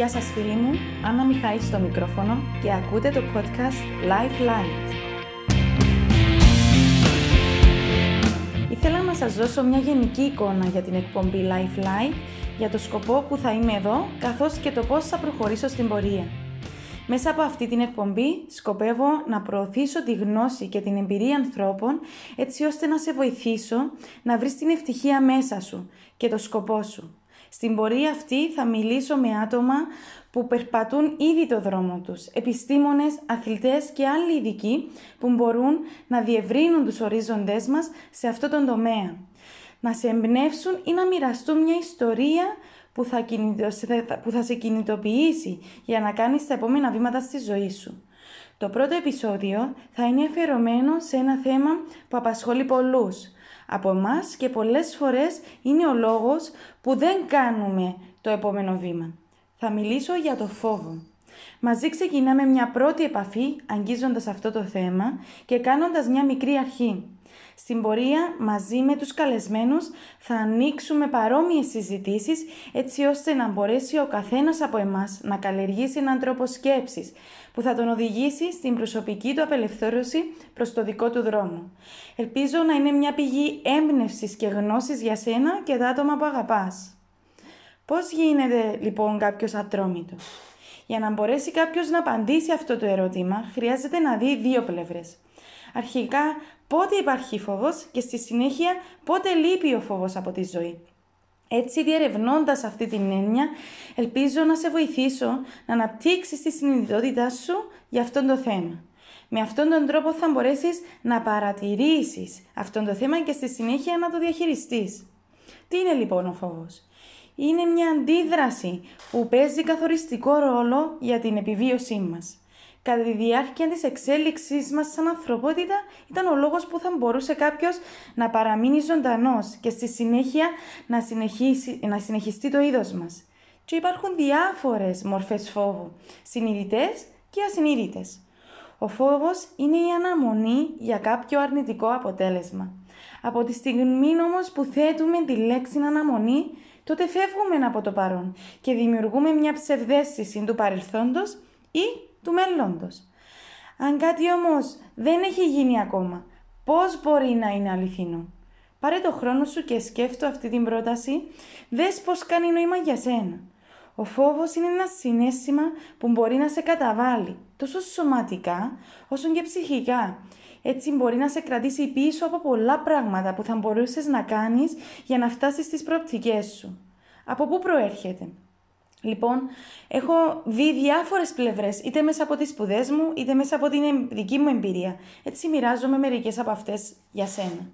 Γεια σας φίλοι μου, Άννα Μιχαή στο μικρόφωνο και ακούτε το podcast Life Light. Ήθελα να σας δώσω μια γενική εικόνα για την εκπομπή Life Light, για το σκοπό που θα είμαι εδώ, καθώς και το πώς θα προχωρήσω στην πορεία. Μέσα από αυτή την εκπομπή σκοπεύω να προωθήσω τη γνώση και την εμπειρία ανθρώπων έτσι ώστε να σε βοηθήσω να βρεις την ευτυχία μέσα σου και το σκοπό σου. Στην πορεία αυτή θα μιλήσω με άτομα που περπατούν ήδη το δρόμο τους, επιστήμονες, αθλητές και άλλοι ειδικοί που μπορούν να διευρύνουν τους ορίζοντές μας σε αυτό τον τομέα. Να σε εμπνεύσουν ή να μοιραστούν μια ιστορία που θα, που θα σε κινητοποιήσει για να κάνεις τα επόμενα βήματα στη ζωή σου. Το πρώτο επεισόδιο θα είναι αφιερωμένο σε ένα θέμα που απασχολεί πολλούς από εμάς και πολλές φορές είναι ο λόγος που δεν κάνουμε το επόμενο βήμα. Θα μιλήσω για το φόβο. Μαζί ξεκινάμε μια πρώτη επαφή αγγίζοντας αυτό το θέμα και κάνοντας μια μικρή αρχή. Στην πορεία, μαζί με τους καλεσμένους, θα ανοίξουμε παρόμοιες συζητήσεις έτσι ώστε να μπορέσει ο καθένας από εμάς να καλλιεργήσει έναν τρόπο σκέψης που θα τον οδηγήσει στην προσωπική του απελευθέρωση προς το δικό του δρόμο. Ελπίζω να είναι μια πηγή έμπνευσης και γνώσης για σένα και τα άτομα που αγαπάς. Πώς γίνεται λοιπόν κάποιος ατρόμητος; Για να μπορέσει κάποιος να απαντήσει αυτό το ερώτημα, χρειάζεται να δει δύο πλευρές. Αρχικά, πότε υπάρχει φόβος και στη συνέχεια πότε λείπει ο φόβος από τη ζωή. Έτσι, διερευνώντας αυτή την έννοια, ελπίζω να σε βοηθήσω να αναπτύξεις τη συνειδητότητά σου για αυτό το θέμα. Με αυτόν τον τρόπο θα μπορέσεις να παρατηρήσεις αυτό το θέμα και στη συνέχεια να το διαχειριστείς. Τι είναι λοιπόν ο φόβος; Είναι μια αντίδραση που παίζει καθοριστικό ρόλο για την επιβίωσή μας κατά τη διάρκεια της εξέλιξής μας σαν ανθρωπότητα ήταν ο λόγος που θα μπορούσε κάποιος να παραμείνει ζωντανός και στη συνέχεια να, συνεχίσει, να συνεχιστεί το είδος μας. Και υπάρχουν διάφορες μορφές φόβου, συνειδητές και ασυνείδητες. Ο φόβος είναι η αναμονή για κάποιο αρνητικό αποτέλεσμα. Από τη στιγμή όμως που θέτουμε τη λέξη αναμονή, τότε φεύγουμε από το παρόν και δημιουργούμε μια ψευδέστηση του παρελθόντος ή του μέλλοντος. Αν κάτι όμως δεν έχει γίνει ακόμα, πώς μπορεί να είναι αληθινό; Πάρε το χρόνο σου και σκέφτο αυτή την πρόταση, δες πώς κάνει νόημα για σένα. Ο φόβος είναι ένα συνέστημα που μπορεί να σε καταβάλει, τόσο σωματικά όσο και ψυχικά. Έτσι μπορεί να σε κρατήσει πίσω από πολλά πράγματα που θα μπορούσες να κάνεις για να φτάσεις στις προοπτικές σου. Από πού προέρχεται; Λοιπόν, έχω δει διάφορες πλευρές, είτε μέσα από τις σπουδές μου, είτε μέσα από την δική μου εμπειρία. Έτσι, μοιράζομαι μερικές από αυτές για σένα.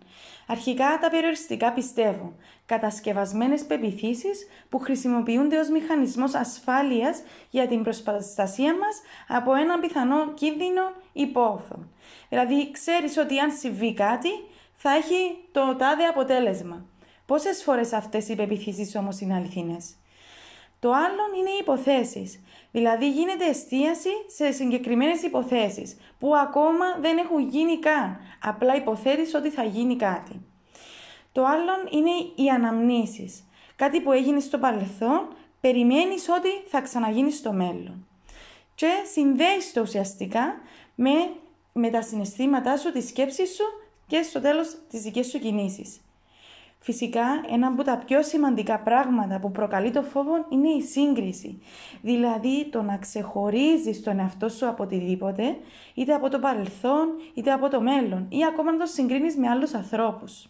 Αρχικά, τα περιοριστικά πιστεύω. Κατασκευασμένες πεπιθήσει που χρησιμοποιούνται ως μηχανισμός ασφάλειας για την προστασία μας από έναν πιθανό κίνδυνο ή πόθο. Δηλαδή, ξέρεις ότι αν συμβεί κάτι, θα έχει το τάδε αποτέλεσμα. Πόσες φορές αυτές οι πεπιθήσει όμως είναι αληθινές; Το άλλο είναι οι υποθέσεις. Δηλαδή γίνεται εστίαση σε συγκεκριμένες υποθέσεις που ακόμα δεν έχουν γίνει καν. Απλά υποθέτεις ότι θα γίνει κάτι. Το άλλο είναι οι αναμνήσεις. Κάτι που έγινε στο παρελθόν, περιμένεις ότι θα ξαναγίνει στο μέλλον. Και συνδέεις το ουσιαστικά με, με τα συναισθήματά σου, τη σκέψη σου και στο τέλος τις δικές σου κινήσεις. Φυσικά, ένα από τα πιο σημαντικά πράγματα που προκαλεί το φόβο είναι η σύγκριση. Δηλαδή, το να ξεχωρίζεις τον εαυτό σου από οτιδήποτε, είτε από το παρελθόν, είτε από το μέλλον, ή ακόμα να το συγκρίνεις με άλλους ανθρώπους.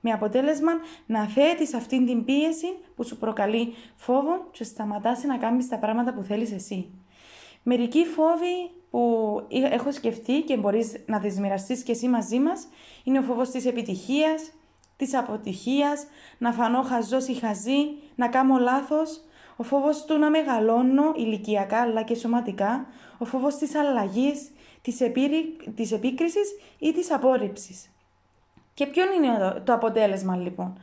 Με αποτέλεσμα να θέτεις αυτήν την πίεση που σου προκαλεί φόβο και σταματάς να κάνεις τα πράγματα που θέλεις εσύ. Μερικοί φόβοι που έχω σκεφτεί και μπορείς να τις μοιραστείς και εσύ μαζί μας είναι ο φόβος της επιτυχίας, της αποτυχίας, να φανώ χαζός ή χαζή, να κάνω λάθος, ο φόβος του να μεγαλώνω ηλικιακά αλλά και σωματικά, ο φόβος της αλλαγής, της, επίρρη, της επίκρισης ή της απόρριψης. Και ποιο είναι το αποτέλεσμα λοιπόν;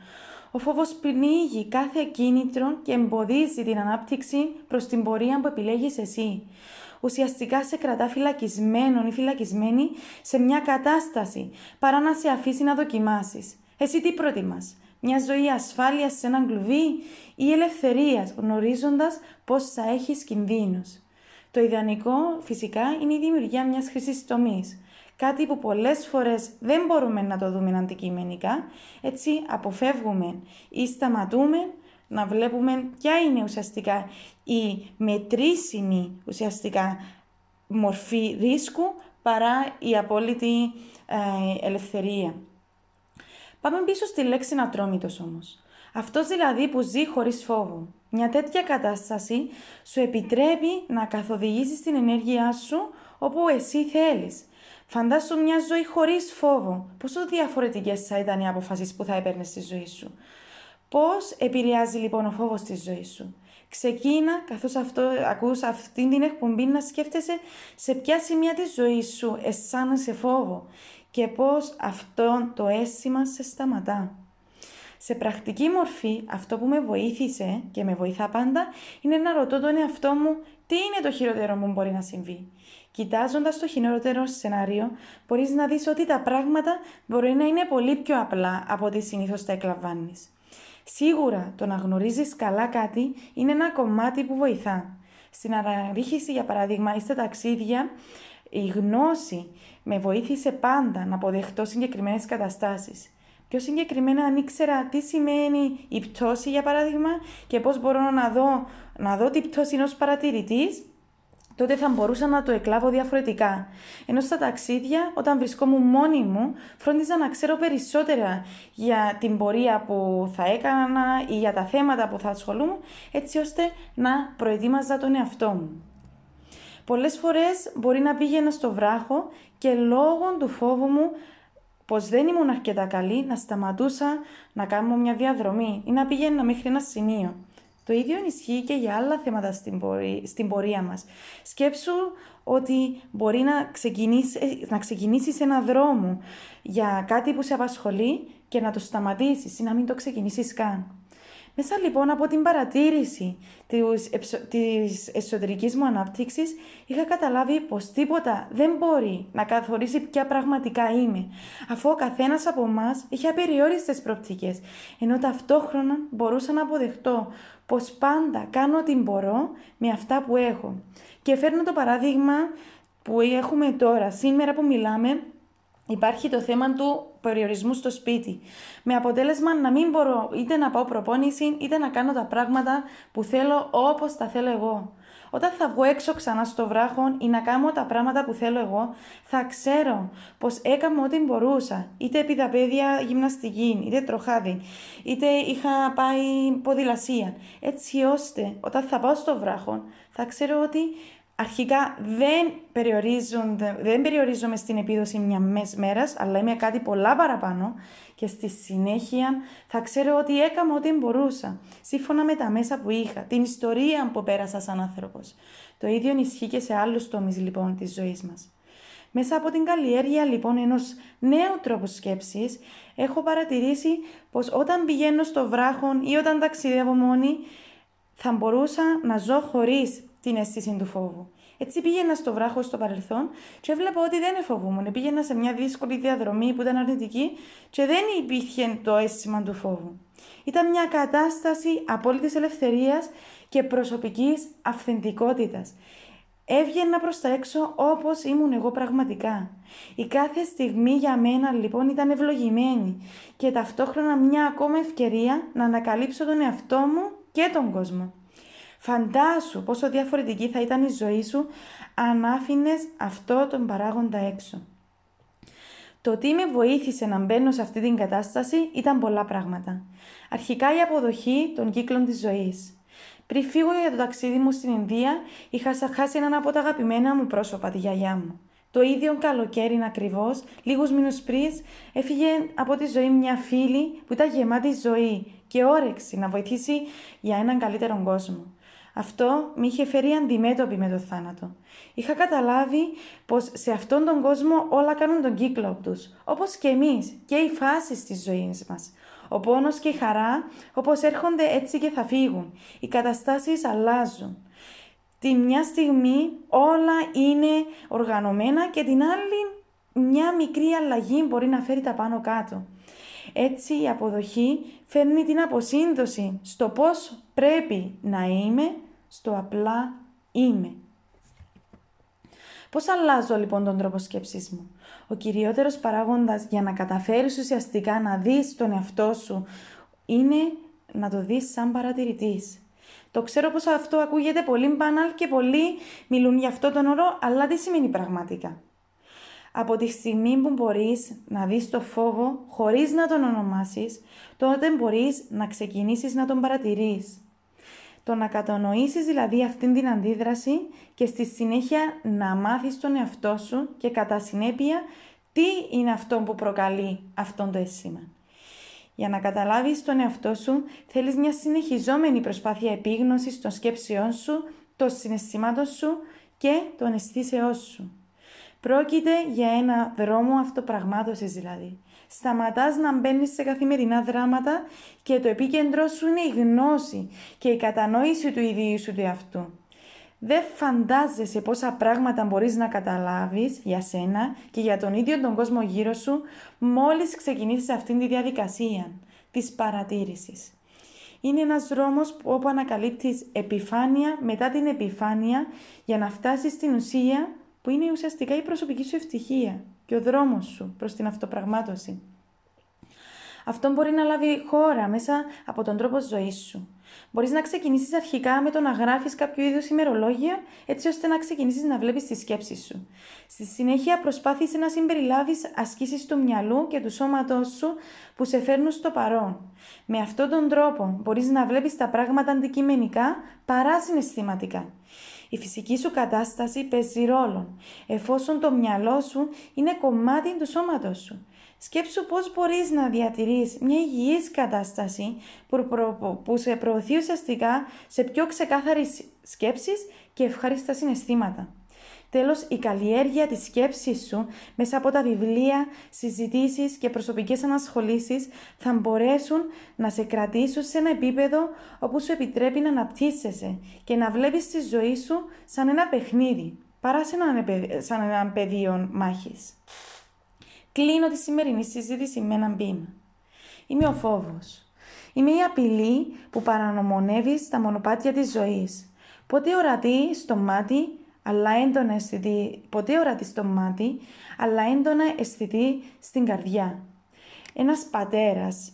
Ο φόβος πνίγει κάθε κίνητρο και εμποδίζει την ανάπτυξη προς την πορεία που επιλέγεις εσύ. Ουσιαστικά σε κρατά φυλακισμένο ή φυλακισμένη σε μια κατάσταση παρά να σε αφήσει να δοκιμάσεις. Εσύ τι προτιμάς, μια ζωή ασφάλειας σε έναν κλουβί ή ελευθερίας, γνωρίζοντας πώς θα έχεις κινδύνους; Το ιδανικό φυσικά είναι η δημιουργία μιας χρυσής τομής, κάτι που πολλές φορές δεν μπορούμε να το δούμε αντικειμενικά, έτσι αποφεύγουμε ή σταματούμε να βλέπουμε ποια είναι ουσιαστικά η μετρήσιμη ουσιαστικά μορφή ρίσκου παρά η απόλυτη ε, ελευθερία. Πάμε πίσω στη λέξη ατρόμητος όμως. Αυτός δηλαδή που ζει χωρίς φόβο. Μια τέτοια κατάσταση σου επιτρέπει να καθοδηγήσεις την ενέργειά σου όπου εσύ θέλεις. Φαντάσου μια ζωή χωρίς φόβο. Πόσο διαφορετικές θα ήταν οι αποφάσεις που θα έπαιρνες στη ζωή σου. Πώς επηρεάζει λοιπόν ο φόβος στη ζωή σου; Ξεκίνα, καθώς αυτό, ακούς αυτή την εκπομπή, να σκέφτεσαι σε ποια σημεία της ζωής σου αισθάνεσαι φόβο και πώς αυτό το αίσθημα σε σταματά. Σε πρακτική μορφή, αυτό που με βοήθησε και με βοηθά πάντα είναι να ρωτώ τον εαυτό μου τι είναι το χειρότερο που μπορεί να συμβεί. Κοιτάζοντας το χειρότερο σενάριο, μπορείς να δεις ότι τα πράγματα μπορεί να είναι πολύ πιο απλά από ό,τι συνήθως τα εκλαμβάνεις. Σίγουρα το να γνωρίζεις καλά κάτι είναι ένα κομμάτι που βοηθά. Στην αναρρίχηση, για παράδειγμα, ή στα ταξίδια, η γνώση με βοήθησε πάντα να αποδεχτώ συγκεκριμένες καταστάσεις. Πιο συγκεκριμένα, αν ήξερα τι σημαίνει η πτώση, για παράδειγμα, και πώς μπορώ να δω, να δω την πτώση ενό παρατηρητής, τότε θα μπορούσα να το εκλάβω διαφορετικά. Ενώ στα ταξίδια, όταν βρισκόμουν μόνη μου, φρόντιζα να ξέρω περισσότερα για την πορεία που θα έκανα ή για τα θέματα που θα ασχολούμαι, έτσι ώστε να προετοίμαζα τον εαυτό μου. Πολλές φορές μπορεί να πήγαινα στο βράχο και λόγω του φόβου μου πως δεν ήμουν αρκετά καλή να σταματούσα να κάνω μια διαδρομή ή να πήγαινα μέχρι ένα σημείο. Το ίδιο ισχύει και για άλλα θέματα στην, πορεία, στην πορεία μας. Σκέψου ότι μπορεί να, ξεκινήσεις, να ξεκινήσεις ένα δρόμο για κάτι που σε απασχολεί και να το σταματήσεις ή να μην το ξεκινήσεις καν. Μέσα λοιπόν από την παρατήρηση της εσωτερικής μου ανάπτυξης είχα καταλάβει πως τίποτα δεν μπορεί να καθορίσει ποια πραγματικά είμαι, αφού ο καθένας από εμάς είχε απεριόριστες προοπτικές, ενώ ταυτόχρονα μπορούσα να αποδεχτώ πως πάντα κάνω ό,τι μπορώ με αυτά που έχω. Και φέρνω το παράδειγμα που έχουμε τώρα, σήμερα που μιλάμε, υπάρχει το θέμα του περιορισμού στο σπίτι. Με αποτέλεσμα να μην μπορώ είτε να πάω προπόνηση, είτε να κάνω τα πράγματα που θέλω όπως τα θέλω εγώ. Όταν θα βγω έξω ξανά στο βράχο ή να κάνω τα πράγματα που θέλω εγώ, θα ξέρω πως έκανα ό,τι μπορούσα. Είτε επί παιδεία γυμναστική, είτε τροχάδι, είτε είχα πάει ποδηλασία. Έτσι ώστε όταν θα πάω στο βράχο, θα ξέρω ότι αρχικά δεν, δεν περιορίζομαι στην επίδοση μιας μέρας, αλλά είμαι κάτι πολλά παραπάνω και στη συνέχεια θα ξέρω ότι έκανα ό,τι μπορούσα, σύμφωνα με τα μέσα που είχα, την ιστορία που πέρασα σαν άνθρωπος. Το ίδιο ισχύει και σε άλλους τομείς λοιπόν της ζωής μας. Μέσα από την καλλιέργεια λοιπόν ενός νέου τρόπου σκέψης, έχω παρατηρήσει πως όταν πηγαίνω στο βράχο ή όταν ταξιδεύω μόνη, θα μπορούσα να ζω χωρίς την αίσθηση του φόβου. Έτσι πήγαινα στο βράχος στο παρελθόν και έβλεπα ότι δεν φοβούμουν. Πήγαινα σε μια δύσκολη διαδρομή που ήταν αρνητική και δεν υπήρχε το αίσθημα του φόβου. Ήταν μια κατάσταση απόλυτης ελευθερίας και προσωπικής αυθεντικότητας. Έβγαινα προς τα έξω όπως ήμουν εγώ πραγματικά. Η κάθε στιγμή για μένα λοιπόν ήταν ευλογημένη και ταυτόχρονα μια ακόμα ευκαιρία να ανακαλύψω τον εαυτό μου και τον κόσμο. Φαντάσου πόσο διαφορετική θα ήταν η ζωή σου αν άφηνες αυτό τον παράγοντα έξω. Το τι με βοήθησε να μπαίνω σε αυτή την κατάσταση ήταν πολλά πράγματα. Αρχικά η αποδοχή των κύκλων της ζωής. Πριν φύγω για το ταξίδι μου στην Ινδία, είχα χάσει έναν από τα αγαπημένα μου πρόσωπα, τη γιαγιά μου. Το ίδιο καλοκαίρι ακριβώς, λίγους μήνους πριν, έφυγε από τη ζωή μια φίλη που ήταν γεμάτη ζωή και όρεξη να βοηθήσει για έναν καλύτερο κόσμο. Αυτό με είχε φέρει αντιμέτωπη με το θάνατο. Είχα καταλάβει πως σε αυτόν τον κόσμο όλα κάνουν τον κύκλο τους, όπως και εμείς και οι φάσεις της ζωής μας. Ο πόνος και η χαρά, όπως έρχονται έτσι και θα φύγουν. Οι καταστάσεις αλλάζουν. Τη μια στιγμή όλα είναι οργανωμένα και την άλλη μια μικρή αλλαγή μπορεί να φέρει τα πάνω κάτω. Έτσι η αποδοχή φέρνει την αποσύνδοση στο πώς πρέπει να είμαι, στο απλά είμαι. Πώς αλλάζω λοιπόν τον τρόπο σκέψης μου; Ο κυριότερος παράγοντας για να καταφέρεις ουσιαστικά να δεις τον εαυτό σου είναι να το δεις σαν παρατηρητής. Το ξέρω πως αυτό ακούγεται πολύ μπανάλ και πολλοί μιλούν για αυτό τον όρο, αλλά τι σημαίνει πραγματικά. Από τη στιγμή που μπορείς να δεις το φόβο χωρίς να τον ονομάσεις, τότε μπορείς να ξεκινήσεις να τον παρατηρείς. Το να κατανοήσεις δηλαδή αυτήν την αντίδραση και στη συνέχεια να μάθεις τον εαυτό σου και κατά συνέπεια τι είναι αυτό που προκαλεί αυτόν το αίσθημα. Για να καταλάβεις τον εαυτό σου, θέλεις μια συνεχιζόμενη προσπάθεια επίγνωσης των σκέψεών σου, των συναισθημάτων σου και των αισθήσεών σου. Πρόκειται για ένα δρόμο αυτοπραγμάτωσης δηλαδή. Σταματάς να μπαίνεις σε καθημερινά δράματα και το επίκεντρό σου είναι η γνώση και η κατανόηση του ιδίου σου του εαυτού. Δεν φαντάζεσαι πόσα πράγματα μπορείς να καταλάβεις για σένα και για τον ίδιο τον κόσμο γύρω σου μόλις ξεκινήσεις αυτήν τη διαδικασία της παρατήρησης. Είναι ένας δρόμος όπου ανακαλύπτεις επιφάνεια μετά την επιφάνεια για να φτάσεις στην ουσία που είναι ουσιαστικά η προσωπική σου ευτυχία και ο δρόμος σου προς την αυτοπραγμάτωση. Αυτό μπορεί να λάβει χώρα μέσα από τον τρόπο ζωής σου. Μπορείς να ξεκινήσεις αρχικά με το να γράφεις κάποιο είδου ημερολόγια, έτσι ώστε να ξεκινήσεις να βλέπεις τι σκέψει σου. Στη συνέχεια, προσπάθησε να συμπεριλάβεις ασκήσεις του μυαλού και του σώματός σου που σε φέρνουν στο παρόν. Με αυτόν τον τρόπο, μπορείς να βλέπεις τα πράγματα αντικειμενικά παρά συναισθηματικά. Η φυσική σου κατάσταση παίζει ρόλο, εφόσον το μυαλό σου είναι κομμάτι του σώματος σου. Σκέψου πώς μπορείς να διατηρείς μια υγιής κατάσταση που, που σε προωθεί ουσιαστικά σε πιο ξεκάθαρη σκέψεις και ευχάριστα συναισθήματα. Τέλος, η καλλιέργεια της σκέψης σου μέσα από τα βιβλία, συζητήσεις και προσωπικές ανασχολήσεις θα μπορέσουν να σε κρατήσουν σε ένα επίπεδο όπου σου επιτρέπει να αναπτύσσεσαι και να βλέπεις τη ζωή σου σαν ένα παιχνίδι, παρά σαν ένα πεδίο μάχης. Κλείνω τη σημερινή συζήτηση με έναν πείμα. Είμαι ο φόβος. Είμαι η απειλή που παρανομονεύεις στα μονοπάτια της ζωής. Ποτέ ορατή στο μάτι, αλλά έντονα αισθητή, ποτέ ορατής στο μάτι, αλλά έντονα αισθητή στην καρδιά. Ένας πατέρας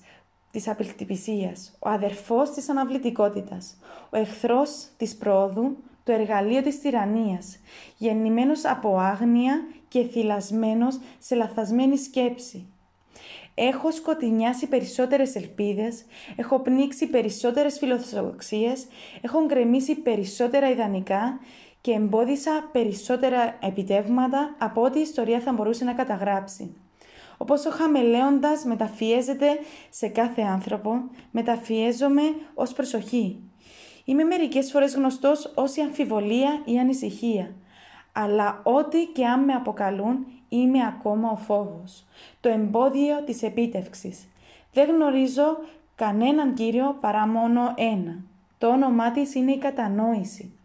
της απελκτυπησίας, ο αδερφός της αναβλητικότητας, ο εχθρός της πρόοδου, το εργαλείο της τυραννίας, γεννημένος από άγνοια και θυλασμένος σε λαθασμένη σκέψη. Έχω σκοτεινιάσει περισσότερες ελπίδες, έχω πνίξει περισσότερες φιλοδοξίες, έχω γκρεμίσει περισσότερα ιδανικά και εμπόδισα περισσότερα επιτεύγματα από ό,τι η ιστορία θα μπορούσε να καταγράψει. Όπως ο χαμελέοντας μεταφιέζεται σε κάθε άνθρωπο, μεταφιέζομαι ως προσοχή. Είμαι μερικές φορές γνωστός ως η αμφιβολία ή ανησυχία αλλά ό,τι και αν με αποκαλούν είμαι ακόμα ο φόβος, το εμπόδιο της επίτευξης. Δεν γνωρίζω κανέναν Κύριο παρά μόνο ένα. Το όνομά της είναι η κατανόηση.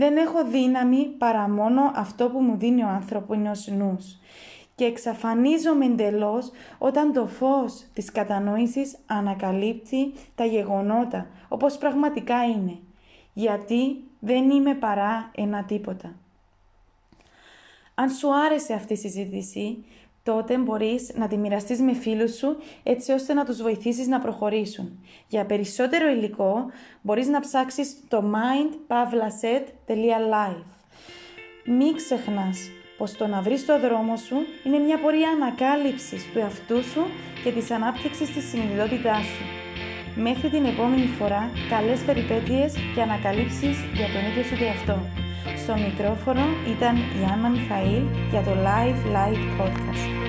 Δεν έχω δύναμη παρά μόνο αυτό που μου δίνει ο άνθρωπος νους. Και εξαφανίζομαι εντελώς όταν το φως της κατανόησης ανακαλύπτει τα γεγονότα όπως πραγματικά είναι. Γιατί δεν είμαι παρά ένα τίποτα. Αν σου άρεσε αυτή η συζήτηση, τότε μπορείς να τη μοιραστείς με φίλους σου έτσι ώστε να τους βοηθήσεις να προχωρήσουν. Για περισσότερο υλικό μπορείς να ψάξεις το mindpavlaset.live. Μην ξεχνάς πως το να βρεις το δρόμο σου είναι μια πορεία ανακάλυψης του εαυτού σου και της ανάπτυξης της συνειδητότητάς σου. Μέχρι την επόμενη φορά, καλές περιπέτειες και ανακαλύψεις για τον ίδιο σου εαυτό. Στο μικρόφωνο ήταν η Άννα Μιχαήλ για το Live Light Podcast.